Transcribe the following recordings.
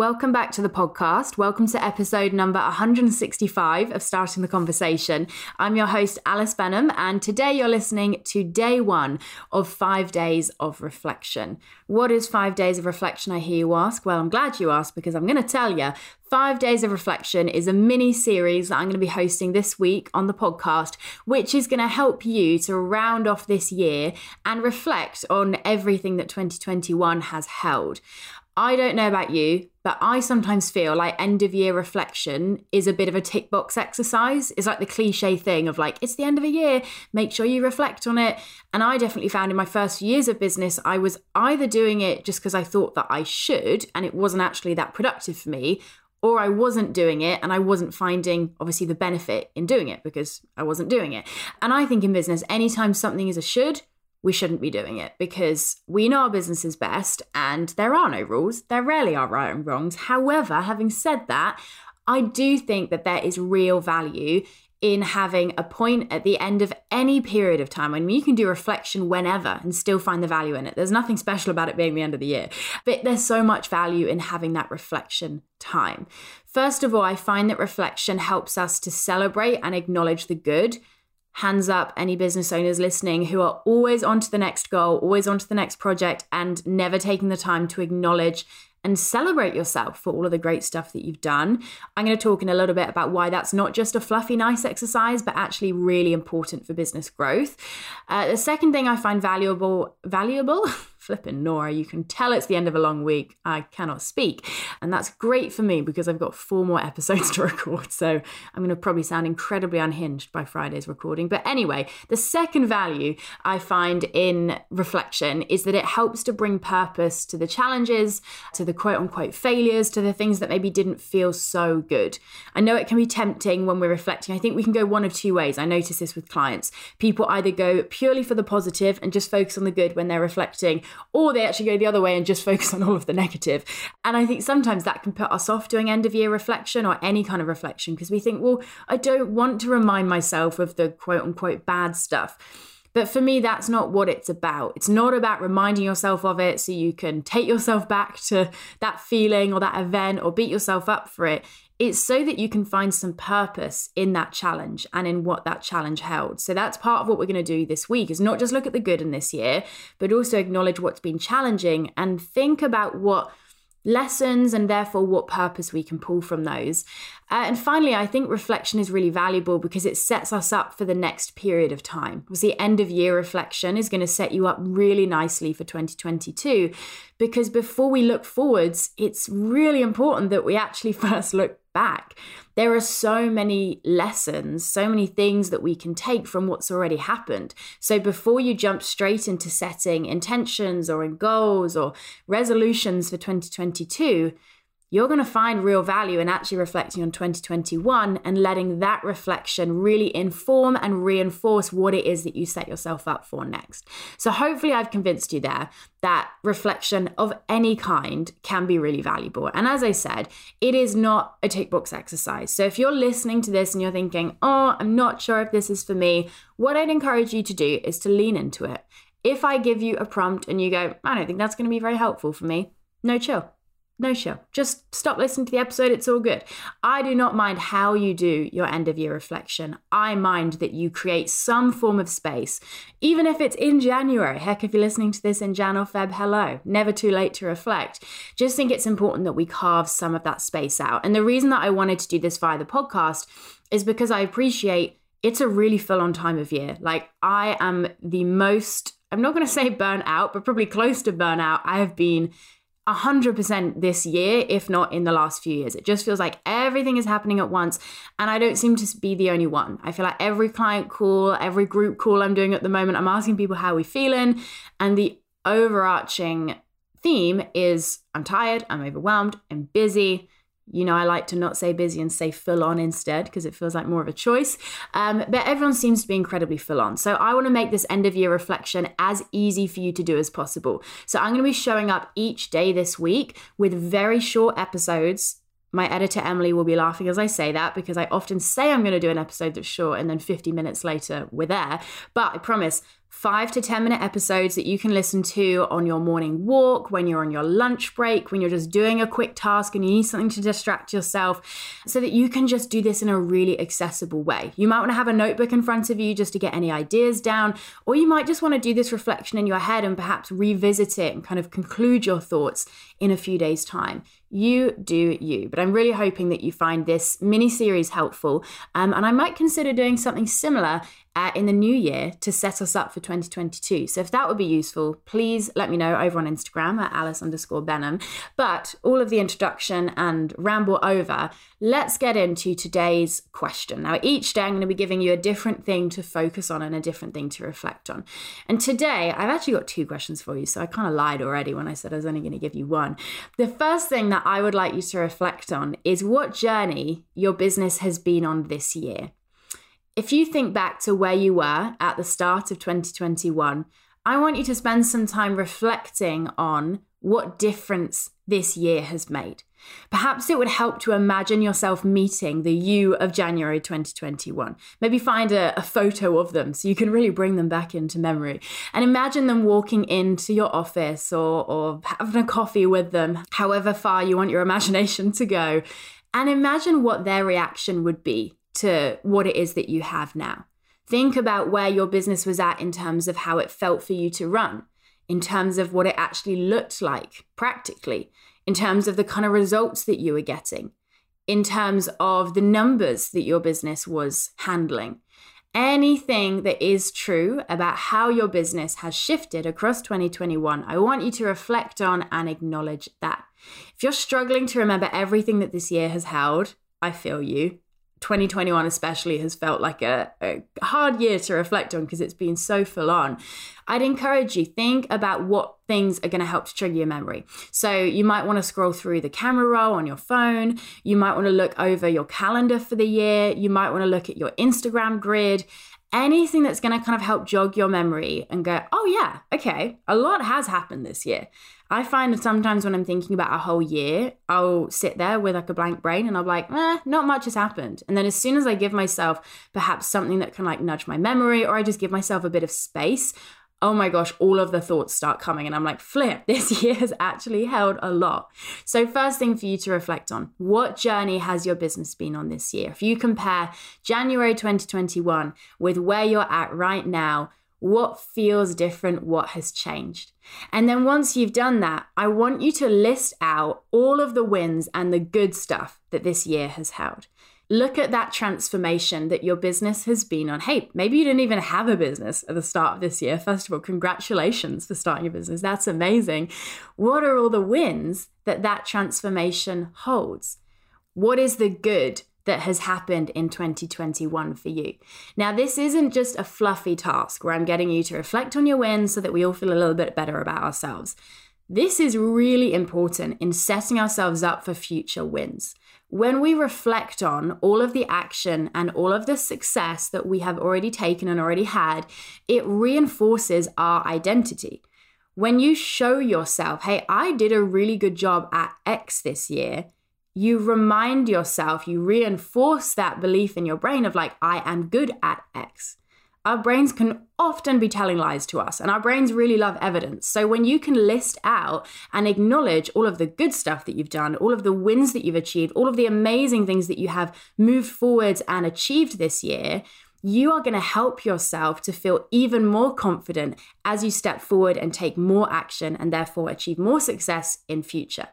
Welcome back to the podcast. Welcome to episode number 165 of Starting the Conversation. I'm your host, Alice Benham, and today you're listening to day one of five days of reflection. What is five days of reflection, I hear you ask? Well, I'm glad you asked because I'm going to tell you. Five Days of Reflection is a mini series that I'm going to be hosting this week on the podcast, which is going to help you to round off this year and reflect on everything that 2021 has held. I don't know about you, but I sometimes feel like end of year reflection is a bit of a tick box exercise. It's like the cliche thing of like, it's the end of a year, make sure you reflect on it. And I definitely found in my first years of business, I was either doing it just because I thought that I should, and it wasn't actually that productive for me, or I wasn't doing it and I wasn't finding obviously the benefit in doing it because I wasn't doing it. And I think in business, anytime something is a should, we shouldn't be doing it because we know our business is best and there are no rules. There rarely are right and wrongs. However, having said that, I do think that there is real value in having a point at the end of any period of time. I mean, you can do reflection whenever and still find the value in it. There's nothing special about it being the end of the year, but there's so much value in having that reflection time. First of all, I find that reflection helps us to celebrate and acknowledge the good hands up any business owners listening who are always on to the next goal, always on to the next project, and never taking the time to acknowledge and celebrate yourself for all of the great stuff that you've done. I'm going to talk in a little bit about why that's not just a fluffy, nice exercise, but actually really important for business growth. Uh, the second thing I find valuable, valuable, flipping Nora, you can tell it's the end of a long week. I cannot speak. And that's great for me because I've got four more episodes to record. So I'm going to probably sound incredibly unhinged by Friday's recording. But anyway, the second value I find in reflection is that it helps to bring purpose to the challenges, to the quote unquote failures, to the things that maybe didn't feel so good. I know it can be tempting when we're reflecting. I think we can go one of two ways. I notice this with clients. People either go purely for the positive and just focus on the good when they're reflecting, or they actually go the other way and just focus on all of the negative. And I think sometimes that can put us off doing end of year reflection or any kind of reflection because we think, well, I don't want to remind myself of the quote unquote bad stuff. But for me, that's not what it's about. It's not about reminding yourself of it so you can take yourself back to that feeling or that event or beat yourself up for it. It's so that you can find some purpose in that challenge and in what that challenge held. So that's part of what we're going to do this week is not just look at the good in this year, but also acknowledge what's been challenging and think about what lessons and therefore what purpose we can pull from those. Uh, and finally, I think reflection is really valuable because it sets us up for the next period of time. the end of year reflection is going to set you up really nicely for 2022 because before we look forwards, it's really important that we actually first look back. There are so many lessons, so many things that we can take from what's already happened. So before you jump straight into setting intentions or in goals or resolutions for 2022, you're going to find real value in actually reflecting on 2021 and letting that reflection really inform and reinforce what it is that you set yourself up for next. So, hopefully, I've convinced you there that reflection of any kind can be really valuable. And as I said, it is not a tick box exercise. So, if you're listening to this and you're thinking, oh, I'm not sure if this is for me, what I'd encourage you to do is to lean into it. If I give you a prompt and you go, I don't think that's going to be very helpful for me, no chill no show. Just stop listening to the episode. It's all good. I do not mind how you do your end of year reflection. I mind that you create some form of space, even if it's in January. Heck, if you're listening to this in Jan or Feb, hello. Never too late to reflect. Just think it's important that we carve some of that space out. And the reason that I wanted to do this via the podcast is because I appreciate it's a really full on time of year. Like, I am the most, I'm not going to say burnt out, but probably close to burnout I have been 100% this year, if not in the last few years. It just feels like everything is happening at once. And I don't seem to be the only one. I feel like every client call, every group call I'm doing at the moment, I'm asking people how we feeling. And the overarching theme is I'm tired, I'm overwhelmed, I'm busy. You know, I like to not say busy and say full on instead because it feels like more of a choice. Um, but everyone seems to be incredibly full on. So I want to make this end of year reflection as easy for you to do as possible. So I'm going to be showing up each day this week with very short episodes my editor Emily will be laughing as I say that because I often say I'm going to do an episode that's short and then 50 minutes later we're there. But I promise five to 10 minute episodes that you can listen to on your morning walk, when you're on your lunch break, when you're just doing a quick task and you need something to distract yourself, so that you can just do this in a really accessible way. You might want to have a notebook in front of you just to get any ideas down, or you might just want to do this reflection in your head and perhaps revisit it and kind of conclude your thoughts in a few days' time. You do you. But I'm really hoping that you find this mini series helpful. Um, and I might consider doing something similar uh, in the new year to set us up for 2022. So if that would be useful, please let me know over on Instagram at Alice underscore Benham. But all of the introduction and ramble over, let's get into today's question. Now, each day I'm going to be giving you a different thing to focus on and a different thing to reflect on. And today I've actually got two questions for you. So I kind of lied already when I said I was only going to give you one. The first thing that I would like you to reflect on is what journey your business has been on this year. If you think back to where you were at the start of 2021, I want you to spend some time reflecting on what difference this year has made. Perhaps it would help to imagine yourself meeting the you of January 2021. Maybe find a, a, photo of them so you can really bring them back into memory. And imagine them walking into your office or, or having a coffee with them, however far you want your imagination to go. And imagine what their reaction would be to what it is that you have now. Think about where your business was at in terms of how it felt for you to run, in terms of what it actually looked like practically, in terms of the kind of results that you were getting, in terms of the numbers that your business was handling. Anything that is true about how your business has shifted across 2021, I want you to reflect on and acknowledge that. If you're struggling to remember everything that this year has held, I feel you. 2021 especially has felt like a, a hard year to reflect on because it's been so full on. I'd encourage you think about what things are going to help to trigger your memory. So you might want to scroll through the camera roll on your phone. You might want to look over your calendar for the year. You might want to look at your instagram grid. Anything that's going to kind of help jog your memory and go oh yeah okay a lot has happened this year I find that sometimes when I'm thinking about a whole year, I'll sit there with like a blank brain and I'm like, eh, not much has happened. And then as soon as I give myself perhaps something that can like nudge my memory or I just give myself a bit of space, oh my gosh, all of the thoughts start coming. And I'm like, flip, this year has actually held a lot. So, first thing for you to reflect on what journey has your business been on this year? If you compare January 2021 with where you're at right now, what feels different, what has changed. And then once you've done that, I want you to list out all of the wins and the good stuff that this year has held. Look at that transformation that your business has been on. Hey, maybe you didn't even have a business at the start of this year. First of all, congratulations for starting a business. That's amazing. What are all the wins that that transformation holds? What is the good that has happened in 2021 for you. Now, this isn't just a fluffy task where I'm getting you to reflect on your wins so that we all feel a little bit better about ourselves. This is really important in setting ourselves up for future wins. When we reflect on all of the action and all of the success that we have already taken and already had, it reinforces our identity. When you show yourself, hey, I did a really good job at X this year, you remind yourself, you reinforce that belief in your brain of like, I am good at X. Our brains can often be telling lies to us, and our brains really love evidence. So, when you can list out and acknowledge all of the good stuff that you've done, all of the wins that you've achieved, all of the amazing things that you have moved forwards and achieved this year, you are going to help yourself to feel even more confident as you step forward and take more action and therefore achieve more success in future.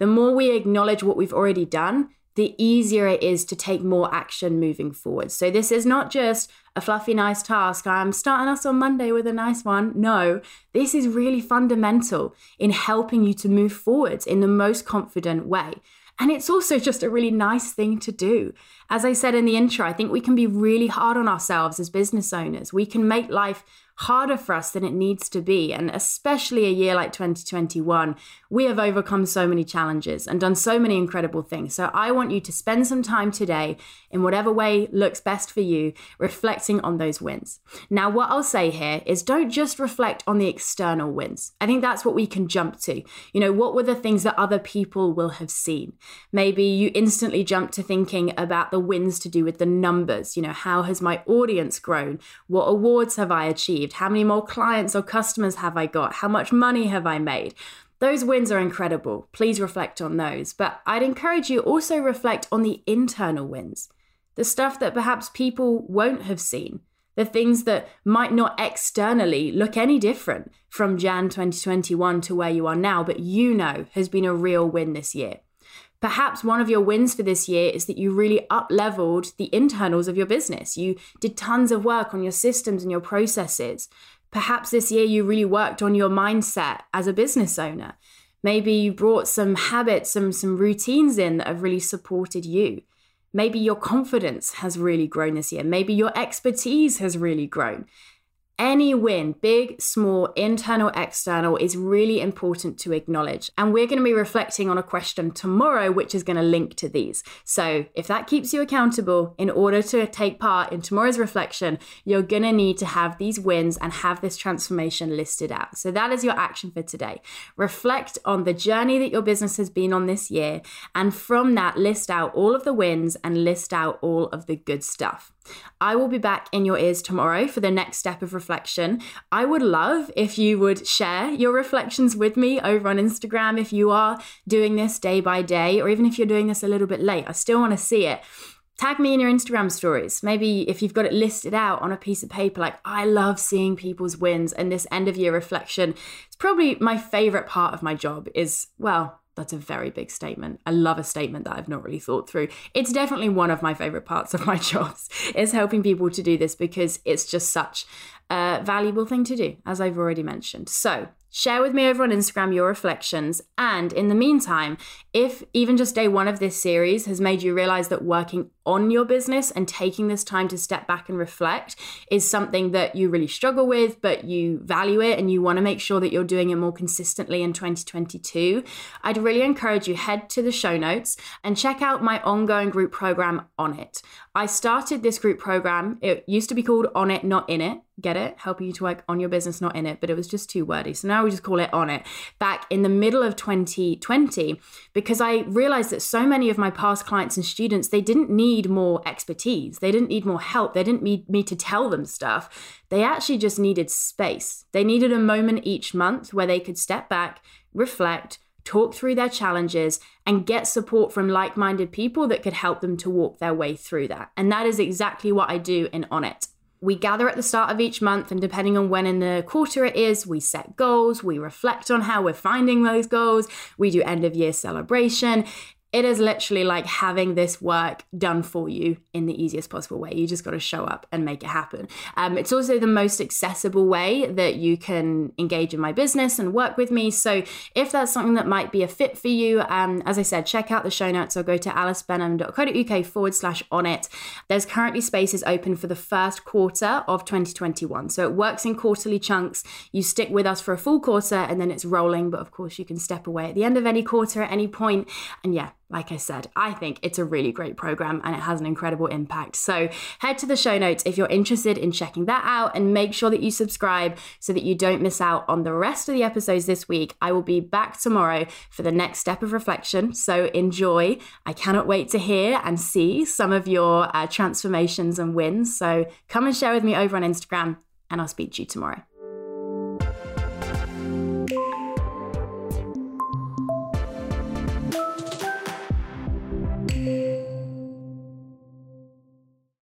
The more we acknowledge what we've already done, the easier it is to take more action moving forward. So, this is not just a fluffy, nice task. I'm starting us on Monday with a nice one. No, this is really fundamental in helping you to move forwards in the most confident way. And it's also just a really nice thing to do. As I said in the intro, I think we can be really hard on ourselves as business owners. We can make life harder for us than it needs to be. And especially a year like 2021, we have overcome so many challenges and done so many incredible things. So I want you to spend some time today, in whatever way looks best for you, reflecting on those wins. Now, what I'll say here is don't just reflect on the external wins. I think that's what we can jump to. You know, what were the things that other people will have seen? Maybe you instantly jump to thinking about the wins to do with the numbers. You know, how has my audience grown? What awards have I achieved? Achieved? How many more clients or customers have I got? How much money have I made? Those wins are incredible. Please reflect on those. But I'd encourage you also reflect on the internal wins, the stuff that perhaps people won't have seen, the things that might not externally look any different from Jan 2021 to where you are now, but you know has been a real win this year. Perhaps one of your wins for this year is that you really up leveled the internals of your business. You did tons of work on your systems and your processes. Perhaps this year you really worked on your mindset as a business owner. Maybe you brought some habits, some, some routines in that have really supported you. Maybe your confidence has really grown this year. Maybe your expertise has really grown any win, big, small, internal, external, is really important to acknowledge. And we're going to be reflecting on a question tomorrow, which is going to link to these. So if that keeps you accountable, in order to take part in tomorrow's reflection, you're going to need to have these wins and have this transformation listed out. So that is your action for today. Reflect on the journey that your business has been on this year. And from that, list out all of the wins and list out all of the good stuff. I will be back in your ears tomorrow for the next step of reflection. I would love if you would share your reflections with me over on Instagram if you are doing this day by day, or even if you're doing this a little bit late. I still want to see it. Tag me in your Instagram stories. Maybe if you've got it listed out on a piece of paper, like I love seeing people's wins and this end of year reflection. It's probably my favorite part of my job is, well, that's a very big statement. I love a statement that I've not really thought through. It's definitely one of my favorite parts of my jobs is helping people to do this because it's just such a valuable thing to do, as I've already mentioned. So Share with me over on Instagram your reflections. And in the meantime, if even just day one of this series has made you realize that working on your business and taking this time to step back and reflect is something that you really struggle with, but you value it and you want to make sure that you're doing it more consistently in 2022, I'd really encourage you head to the show notes and check out my ongoing group program on it. I started this group program. It used to be called On It, Not In It. Get it? Helping you to work on your business, not in it. But it was just too wordy. So now we just call it On It. Back in the middle of 2020, because I realized that so many of my past clients and students, they didn't need more expertise. They didn't need more help. They didn't need me to tell them stuff. They actually just needed space. They needed a moment each month where they could step back, reflect, talk through their challenges, and get support from like minded people that could help them to walk their way through that. And that is exactly what I do in On It. We gather at the start of each month, and depending on when in the quarter it is, we set goals, we reflect on how we're finding those goals, we do end of year celebration it is literally like having this work done for you in the easiest possible way. You just got to show up and make it happen. Um, it's also the most accessible way that you can engage in my business and work with me. So if that's something that might be a fit for you, um, as I said, check out the show notes or go to alicebenham.co.uk forward slash on it. There's currently spaces open for the first quarter of 2021. So it works in quarterly chunks. You stick with us for a full quarter and then it's rolling. But of course, you can step away at the end of any quarter at any point. And yeah, like I said, I think it's a really great program and it has an incredible impact. So head to the show notes if you're interested in checking that out and make sure that you subscribe so that you don't miss out on the rest of the episodes this week. I will be back tomorrow for the next step of reflection. So enjoy. I cannot wait to hear and see some of your uh, transformations and wins. So come and share with me over on Instagram and I'll speak to you tomorrow.